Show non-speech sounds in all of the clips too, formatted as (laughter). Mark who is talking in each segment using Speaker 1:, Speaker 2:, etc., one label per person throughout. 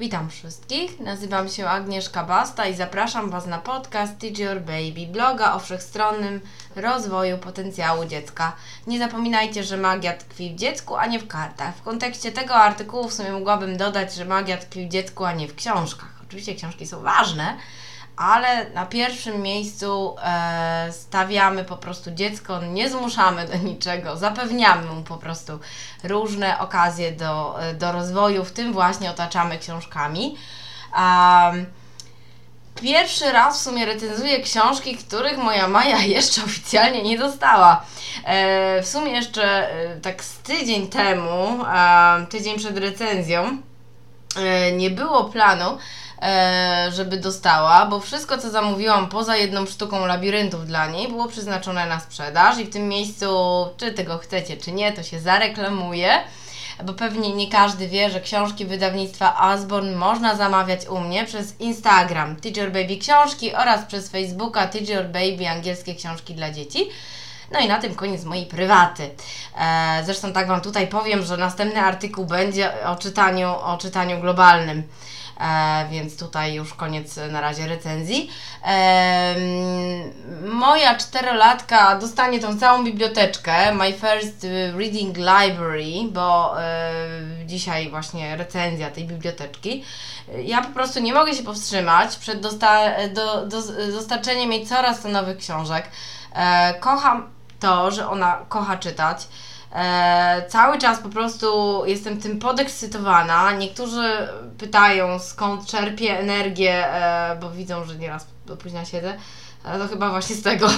Speaker 1: Witam wszystkich, nazywam się Agnieszka Basta i zapraszam Was na podcast Teach Your Baby, bloga o wszechstronnym rozwoju potencjału dziecka. Nie zapominajcie, że magia tkwi w dziecku, a nie w kartach. W kontekście tego artykułu w sumie mogłabym dodać, że magia tkwi w dziecku, a nie w książkach. Oczywiście książki są ważne, ale na pierwszym miejscu e, stawiamy po prostu dziecko, nie zmuszamy do niczego, zapewniamy mu po prostu różne okazje do, e, do rozwoju, w tym właśnie otaczamy książkami. Pierwszy raz w sumie recenzuję książki, których moja Maja (laughs) jeszcze oficjalnie nie dostała. E, w sumie jeszcze e, tak z tydzień temu, e, tydzień przed recenzją, e, nie było planu, żeby dostała, bo wszystko co zamówiłam poza jedną sztuką labiryntów dla niej było przeznaczone na sprzedaż i w tym miejscu, czy tego chcecie, czy nie, to się zareklamuje bo pewnie nie każdy wie, że książki wydawnictwa Asborn można zamawiać u mnie przez Instagram Teacher Baby Książki oraz przez Facebooka Teacher Baby Angielskie Książki dla Dzieci. No i na tym koniec mojej prywaty. E, zresztą tak Wam tutaj powiem, że następny artykuł będzie o czytaniu, o czytaniu globalnym. E, więc tutaj już koniec na razie recenzji. E, moja czterolatka dostanie tą całą biblioteczkę, My First Reading Library, bo e, dzisiaj właśnie recenzja tej biblioteczki. Ja po prostu nie mogę się powstrzymać przed dosta do, do, dostarczeniem jej coraz to nowych książek. E, kocham to, że ona kocha czytać. E, cały czas po prostu jestem tym podekscytowana. Niektórzy pytają, skąd czerpię energię, e, bo widzą, że nieraz do późna siedzę. Ale to chyba właśnie z tego,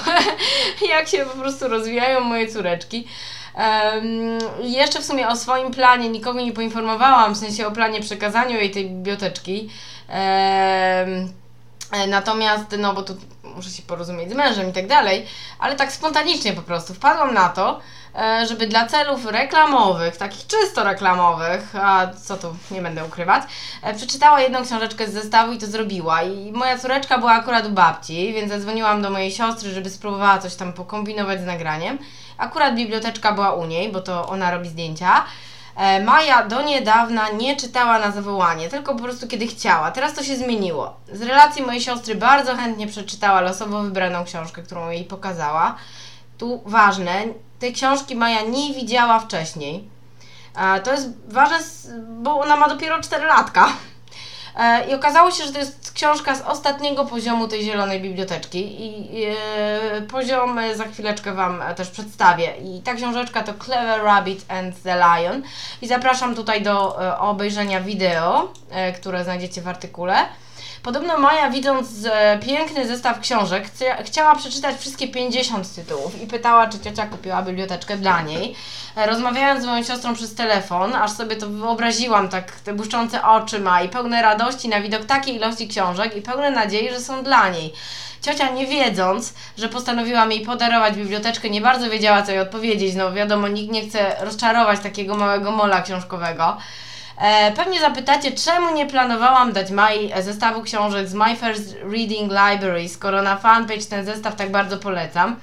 Speaker 1: (laughs) jak się po prostu rozwijają moje córeczki. Um, jeszcze w sumie o swoim planie nikogo nie poinformowałam, w sensie o planie przekazaniu jej tej biblioteczki. Um, natomiast, no bo tu muszę się porozumieć z mężem i tak dalej, ale tak spontanicznie po prostu wpadłam na to, żeby dla celów reklamowych, takich czysto reklamowych, a co tu nie będę ukrywać, e, przeczytała jedną książeczkę z zestawu i to zrobiła. I moja córeczka była akurat u babci, więc zadzwoniłam do mojej siostry, żeby spróbowała coś tam pokombinować z nagraniem. Akurat biblioteczka była u niej, bo to ona robi zdjęcia. E, Maja do niedawna nie czytała na zawołanie, tylko po prostu kiedy chciała. Teraz to się zmieniło. Z relacji mojej siostry bardzo chętnie przeczytała losowo wybraną książkę, którą jej pokazała. Tu ważne, tej książki Maja nie widziała wcześniej. E, to jest ważne, bo ona ma dopiero 4 latka. E, I okazało się, że to jest książka z ostatniego poziomu tej zielonej biblioteczki i e, poziom za chwileczkę Wam też przedstawię. I ta książeczka to Clever Rabbit and the Lion. I zapraszam tutaj do obejrzenia wideo, które znajdziecie w artykule. Podobno Maja, widząc e, piękny zestaw książek, chcia, chciała przeczytać wszystkie 50 tytułów i pytała, czy ciocia kupiła biblioteczkę dla niej. E, rozmawiając z moją siostrą przez telefon, aż sobie to wyobraziłam, tak te błyszczące oczy ma i pełne radości na widok takiej ilości książek i pełne nadziei, że są dla niej. Ciocia, nie wiedząc, że postanowiłam jej podarować biblioteczkę, nie bardzo wiedziała, co jej odpowiedzieć. No wiadomo, nikt nie chce rozczarować takiego małego mola książkowego. E, pewnie zapytacie, czemu nie planowałam dać Mai zestawu książek z My First Reading Library, skoro na fanpage ten zestaw tak bardzo polecam.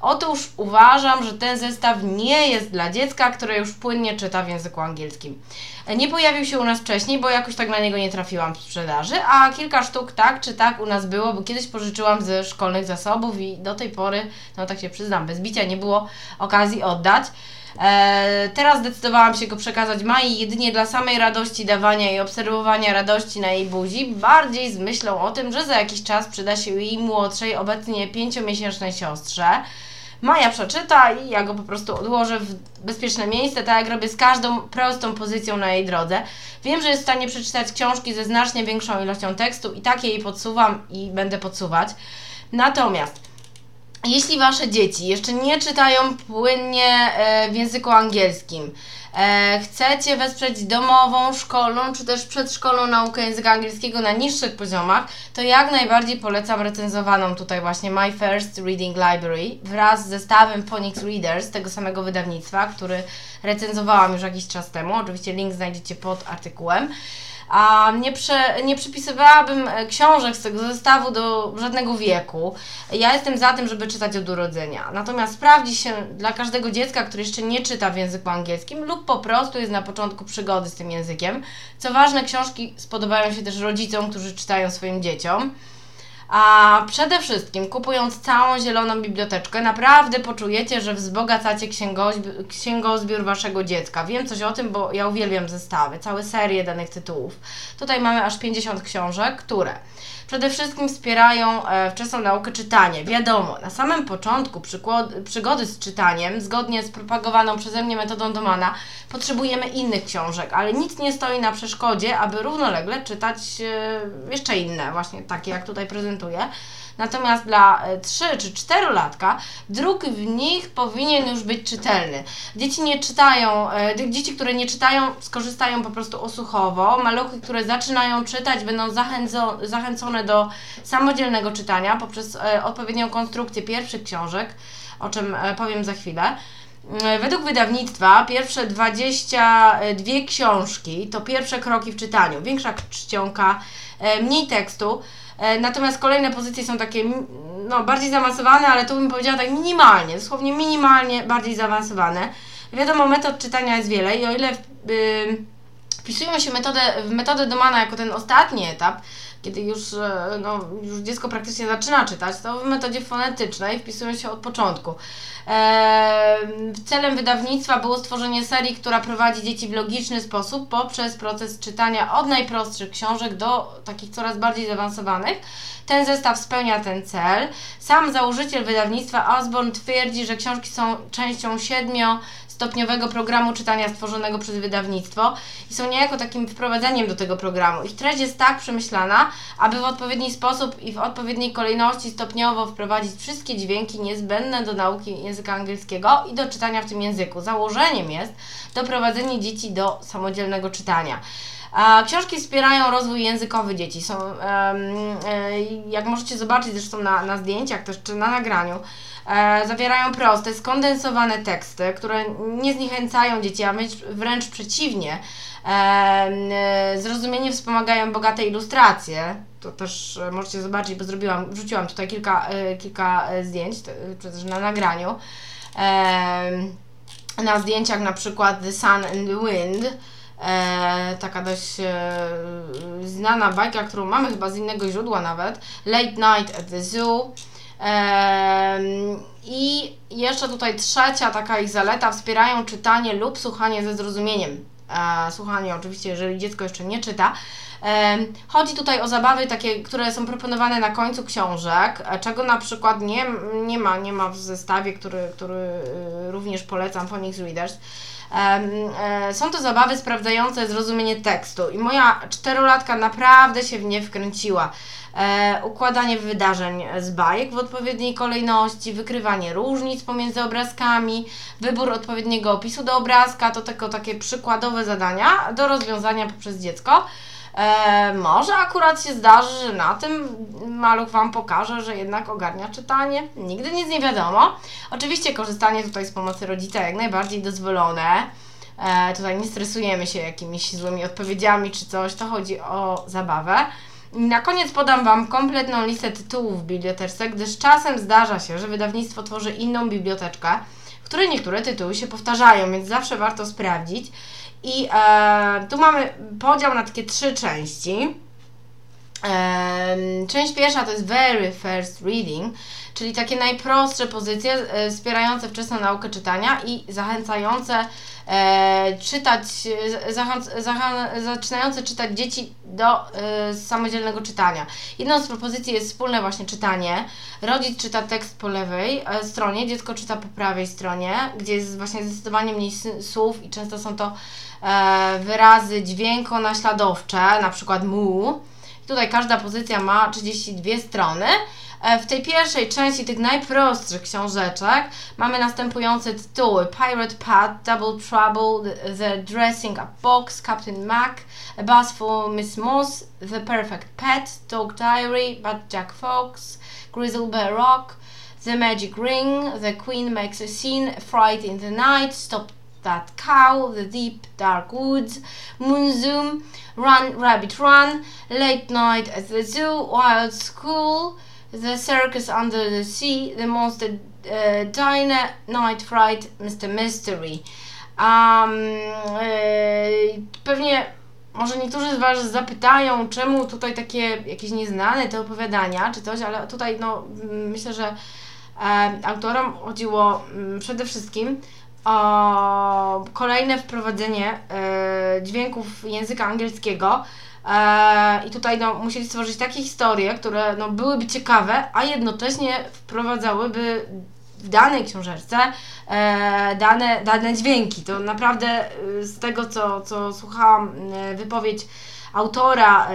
Speaker 1: Otóż uważam, że ten zestaw nie jest dla dziecka, które już płynnie czyta w języku angielskim. E, nie pojawił się u nas wcześniej, bo jakoś tak na niego nie trafiłam w sprzedaży, a kilka sztuk tak czy tak u nas było, bo kiedyś pożyczyłam ze szkolnych zasobów i do tej pory, no tak się przyznam, bez bicia nie było okazji oddać. E, teraz zdecydowałam się go przekazać Mai jedynie dla samej radości dawania i obserwowania radości na jej buzi, bardziej z myślą o tym, że za jakiś czas przyda się jej młodszej, obecnie pięciomiesięcznej siostrze. Maja przeczyta i ja go po prostu odłożę w bezpieczne miejsce, tak jak robię z każdą prostą pozycją na jej drodze. Wiem, że jest w stanie przeczytać książki ze znacznie większą ilością tekstu i tak jej podsuwam i będę podsuwać. Natomiast jeśli Wasze dzieci jeszcze nie czytają płynnie e, w języku angielskim, e, chcecie wesprzeć domową, szkolną czy też przedszkolną naukę języka angielskiego na niższych poziomach, to jak najbardziej polecam recenzowaną tutaj właśnie My First Reading Library wraz z zestawem Phonics Readers tego samego wydawnictwa, który recenzowałam już jakiś czas temu. Oczywiście link znajdziecie pod artykułem. A nie, prze, nie przypisywałabym e, książek z tego zestawu do żadnego wieku. Ja jestem za tym, żeby czytać od urodzenia. Natomiast sprawdzi się dla każdego dziecka, które jeszcze nie czyta w języku angielskim lub po prostu jest na początku przygody z tym językiem. Co ważne, książki spodobają się też rodzicom, którzy czytają swoim dzieciom. A przede wszystkim, kupując całą zieloną biblioteczkę, naprawdę poczujecie, że wzbogacacie księgozbi- księgozbiór waszego dziecka. Wiem coś o tym, bo ja uwielbiam zestawy, całe serie danych tytułów. Tutaj mamy aż 50 książek, które przede wszystkim wspierają e, wczesną naukę czytania. Wiadomo, na samym początku przygody z czytaniem, zgodnie z propagowaną przeze mnie metodą Domana, potrzebujemy innych książek, ale nic nie stoi na przeszkodzie, aby równolegle czytać e, jeszcze inne, właśnie takie jak tutaj prezentuję. Natomiast dla 3 e, czy 4 latka druk w nich powinien już być czytelny. Dzieci nie czytają, e, dzieci, które nie czytają, skorzystają po prostu osłuchowo. Maluchy, które zaczynają czytać, będą zachęco, zachęcone do samodzielnego czytania poprzez e, odpowiednią konstrukcję pierwszych książek, o czym powiem za chwilę. Według wydawnictwa pierwsze 22 książki to pierwsze kroki w czytaniu. Większa czcionka, mniej tekstu, natomiast kolejne pozycje są takie no, bardziej zaawansowane, ale tu bym powiedziała tak minimalnie, dosłownie minimalnie bardziej zaawansowane. Wiadomo, metod czytania jest wiele i o ile yy, wpisują się metodę, w metodę Domana jako ten ostatni etap, kiedy już, e, no, już dziecko praktycznie zaczyna czytać, to w metodzie fonetycznej wpisują się od początku. celem wydawnictwa było stworzenie serii, która prowadzi dzieci w logiczny sposób poprzez proces czytania od najprostszych książek do takich coraz bardziej zaawansowanych. Ten zestaw spełnia ten cel. Sam założyciel wydawnictwa Osborne twierdzi, że książki są częścią siedmiu stopniowego programu czytania stworzonego przez wydawnictwo i są niejako takim wprowadzeniem do tego programu. Ich treść jest tak przemyślana, aby w odpowiedni sposób i w odpowiedniej kolejności stopniowo wprowadzić wszystkie dźwięki niezbędne do nauki języka angielskiego i do czytania w tym języku. Założeniem jest doprowadzenie dzieci do samodzielnego czytania. Książki wspierają rozwój językowy dzieci. Są, jak możecie zobaczyć zresztą na, na zdjęciach też czy na nagraniu, e, zawierają proste, skondensowane teksty, które nie zniechęcają dzieci, a wręcz przeciwnie. E, zrozumienie wspomagają bogate ilustracje. To też e, możecie zobaczyć, bo zrobiłam, wrzuciłam tutaj kilka, e, kilka e, zdjęć, czy też na nagraniu. Na zdjęciach na przykład The Sun and the Wind, e, taka dość e, znana bajka, którą mamy chyba z innego źródła nawet, Late Night at the Zoo. I jeszcze tutaj trzecia taka ich zaleta, wspierają czytanie lub słuchanie ze zrozumieniem. E, słuchanie oczywiście, jeżeli dziecko jeszcze nie czyta. Chodzi tutaj o zabawy takie, które są proponowane na końcu książek, e, czego na przykład nie, nie, ma, nie ma w zestawie, który, który e, również polecam Phonics Readers. E, są to zabawy sprawdzające zrozumienie tekstu i moja czterolatka naprawdę się w nie wkręciła. E, układanie wydarzeń z bajek w odpowiedniej kolejności, wykrywanie różnic pomiędzy obrazkami, wybór odpowiedniego opisu do obrazka, to tylko takie przykładowe zadania do rozwiązania poprzez dziecko. E, może akurat się zdarzy, że na tym maluch Wam pokaże, że jednak ogarnia czytanie. Nigdy nic nie wiadomo. Oczywiście korzystanie tutaj z pomocy rodzica jak najbardziej dozwolone. E, tutaj nie stresujemy się jakimiś złymi odpowiedziami czy coś, to chodzi o zabawę. Na koniec podam Wam kompletną listę tytułów w biblioteczce, gdyż czasem zdarza się, że wydawnictwo tworzy inną biblioteczkę, w której niektóre tytuły się powtarzają, więc zawsze warto sprawdzić. I e, tu mamy podział na takie trzy części. E, część pierwsza to jest very first reading, czyli takie najprostsze pozycje e, wspierające wczesną naukę czytania i zachęcające e, czytać, zachęc, zaczynające czytać dzieci do e, samodzielnego czytania. Jedną z propozycji jest wspólne właśnie czytanie. Rodzic czyta tekst po lewej e, stronie, dziecko czyta po prawej stronie, gdzie jest właśnie zdecydowanie mniej słów i często są to e, wyrazy dźwięko-naśladowcze, na przykład mu. Tutaj każda pozycja ma 32 strony. E, w tej pierwszej części tych najprostszych książeczek mamy następujące tytuły Pirate Pat, Double Trouble, The Dressing Up Box, Captain Mac, A Bus for Miss Moss, The Perfect Pet, Dog Diary, Bad Jack Fox, Grizzle Bear Rock, The Magic Ring, The Queen Makes a Scene, Fright in the Night, Stop that cow, the deep dark woods, moon zoom, run rabbit run, late night at the zoo, wild school, the circus under the sea, the monster uh, diner, night fright, Mr. Mystery. Um, yy, pewnie może niektórzy z Was zapytają, czemu tutaj takie jakieś nieznane te opowiadania czy coś, ale tutaj no, myślę, że e, autorom chodziło m, przede wszystkim o kolejne wprowadzenie e, dźwięków języka angielskiego. E, I tutaj no, musieli stworzyć takie historie, które no, byłyby ciekawe, a jednocześnie wprowadzałyby w danej książeczce e, dane, dane dźwięki. To naprawdę e, z tego, co, co słuchałam, e, wypowiedź autora, e,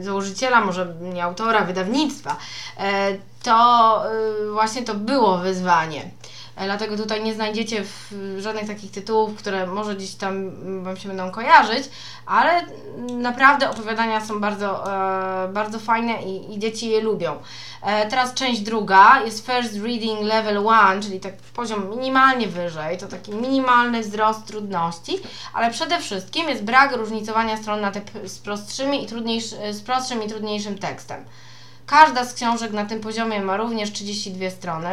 Speaker 1: założyciela, może nie autora, wydawnictwa, e, to e, właśnie to było wyzwanie. E, Dlatego tutaj nie znajdziecie żadnych takich tytułów, które może gdzieś tam mm, Wam się będą kojarzyć, ale naprawdę opowiadania są bardzo, e, bardzo fajne i, i dzieci je lubią. E, teraz część druga jest First Reading Level 1, czyli tak poziom minimalnie wyżej, to taki minimalny wzrost trudności, ale przede wszystkim jest brak różnicowania stron na te z, prostszymi i trudniejszy, z prostszym i trudniejszym tekstem. Każda z książek na tym poziomie ma również 32 strony.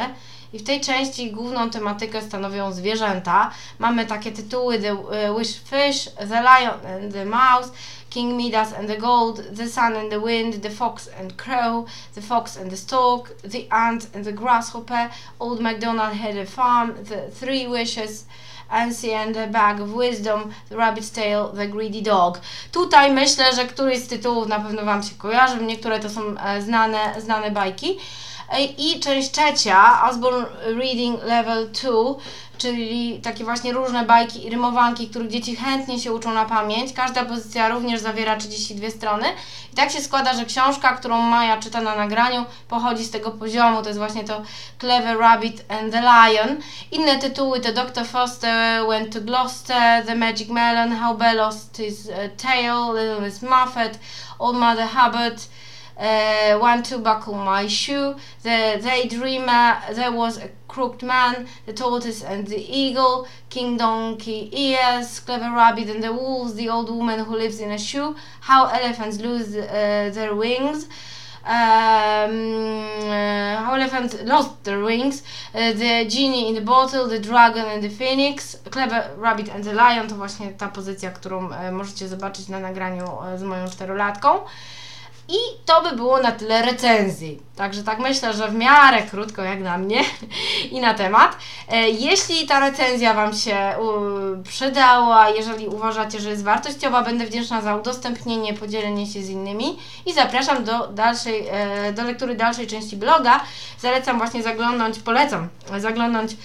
Speaker 1: I w tej części główną tematykę stanowią zwierzęta. Mamy takie tytuły The e, Wish Fish, The Lion and the Mouse, King Midas and the Gold, The Sun and the Wind, The Fox and Crow, The Fox and the Stork, The Ant and the Grasshopper, Old MacDonald had a farm, The Three Wishes, Ansi and a Bag of Wisdom, The Rabbit's Tale, The Greedy Dog. Tutaj myślę, że któryś z tytułów na pewno Wam się kojarzy, niektóre to są e, znane, znane bajki. E, I część trzecia, Osborne Reading Level 2, czyli takie właśnie różne bajki i rymowanki, których dzieci chętnie się uczą na pamięć. Każda pozycja również zawiera 32 strony. I tak się składa, że książka, którą Maja czyta na nagraniu, pochodzi z tego poziomu. To jest właśnie to Clever Rabbit and the Lion. Inne tytuły to Dr. Foster Went to Gloucester, The Magic Melon, How Bell Lost His uh, Tail, Little Miss Muffet, Old Mother Hubbard, uh, One to Buckle My Shoe, The Daydreamer, There Was a Crooked Man, The Tortoise and the Eagle, King Donkey Ears, Clever Rabbit and the Wolves, The Old Woman Who Lives in a Shoe, How Elephants Lose uh, Their Wings, um, uh, how elephants lost their wings, uh, the genie in the bottle, the dragon and the phoenix, clever rabbit and the lion. To właśnie ta pozycja, którą e, możecie zobaczyć na nagraniu e, z moją czterolatką. I to by było na tyle recenzji. Także tak myślę, że w miarę krótko jak na mnie (laughs) i na temat. E, Jeśli ta recenzja Wam się przydała, jeżeli uważacie, że jest wartościowa, będę wdzięczna za udostępnienie, podzielenie się z innymi i zapraszam do dalszej, e, do lektury dalszej części bloga. Zalecam właśnie zaglądnąć, polecam zaglądnąć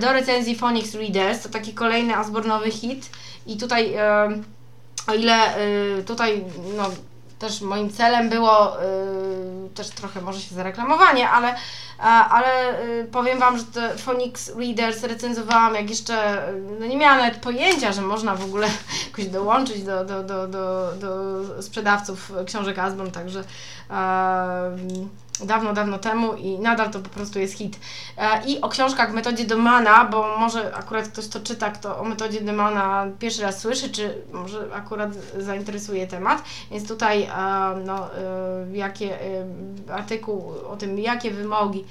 Speaker 1: do recenzji Phonics Readers, to taki kolejny Asbornowy hit i tutaj e, o ile tutaj no, też moim celem było y, też trochę może się zareklamowanie, ale, a, ale y, powiem Wam, że te Phonics Readers recenzowałam, jak jeszcze y, no nie miałam nawet pojęcia, że można w ogóle (laughs) jakoś dołączyć do, do, do, do, do sprzedawców książek Asborn, także em, dawno, dawno temu i nadal to po prostu jest hit. E, I o książkach w metodzie Domana, bo może akurat ktoś to czyta, kto o metodzie Domana pierwszy raz słyszy, czy może akurat zainteresuje temat, więc tutaj e, no, e, jakie artykuł o tym, jakie wymogi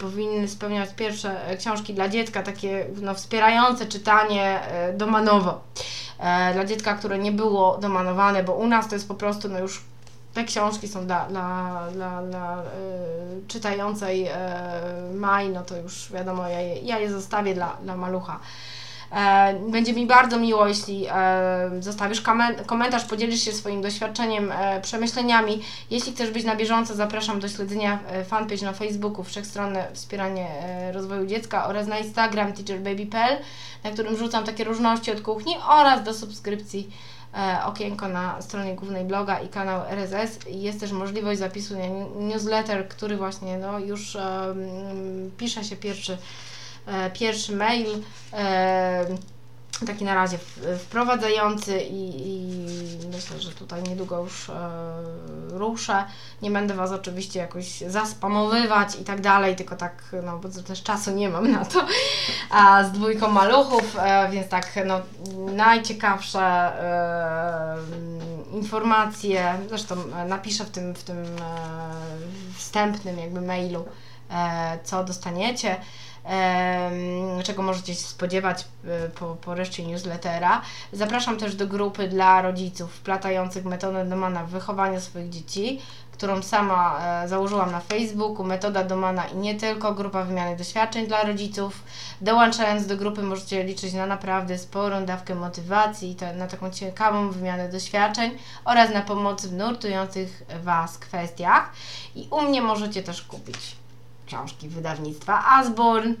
Speaker 1: powinny spełniać pierwsze książki dla dziecka, takie no, wspierające czytanie domanowo. Dla dziecka, które nie było domanowane, bo u nas to jest po prostu no już te książki są dla, dla, dla, dla y, czytającej y, Maj, no to już wiadomo, ja je, ja je zostawię dla, dla malucha. E, będzie mi bardzo miło, jeśli e, zostawisz komentarz, podzielisz się swoim doświadczeniem, e, przemyśleniami. Jeśli chcesz być na bieżąco, zapraszam do śledzenia e, fanpage na Facebooku Wszechstronne Wspieranie e, Rozwoju Dziecka oraz na Instagram teacherbaby.pl, na którym wrzucam takie różności od kuchni oraz do subskrypcji e, okienko na stronie głównej bloga i kanał RSS. Jest też możliwość zapisu na new- newsletter, który właśnie no, już em, pisze się pierwszy, e, pierwszy mail. E, taki na razie wprowadzający i, i myślę, że tutaj niedługo już e, ruszę. Nie będę Was oczywiście jakoś zaspamowywać i tak dalej, tylko tak, no bo też czasu nie mam na to, a z dwójką maluchów, e, więc tak, no najciekawsze e, informacje, zresztą napiszę w tym, w tym e, wstępnym jakby mailu, e, co dostaniecie czego możecie się spodziewać e, po, po reszcie newslettera. Zapraszam też do grupy dla rodziców wplatających metodę Domana w wychowaniu swoich dzieci, którą sama e, założyłam na Facebooku, metoda Domana i nie tylko, grupa wymiany doświadczeń dla rodziców. Dołączając do grupy możecie liczyć na naprawdę sporą dawkę motywacji, na taką ciekawą wymianę doświadczeń oraz na pomoc w nurtujących Was kwestiach. I u mnie możecie też kupić książki wydawnictwa Asborn.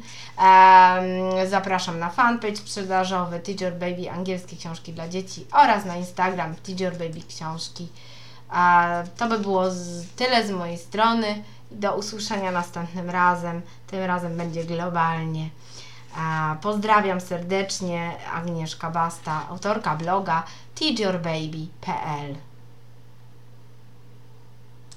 Speaker 1: zapraszam na fanpage sprzedażowy Teacher Baby angielskie książki dla dzieci oraz na Instagram Teacher Baby książki. to by było tyle z mojej strony. Do usłyszenia następnym razem. Tym razem będzie globalnie. pozdrawiam serdecznie. Agnieszka Basta, autorka bloga teachyourbaby.pl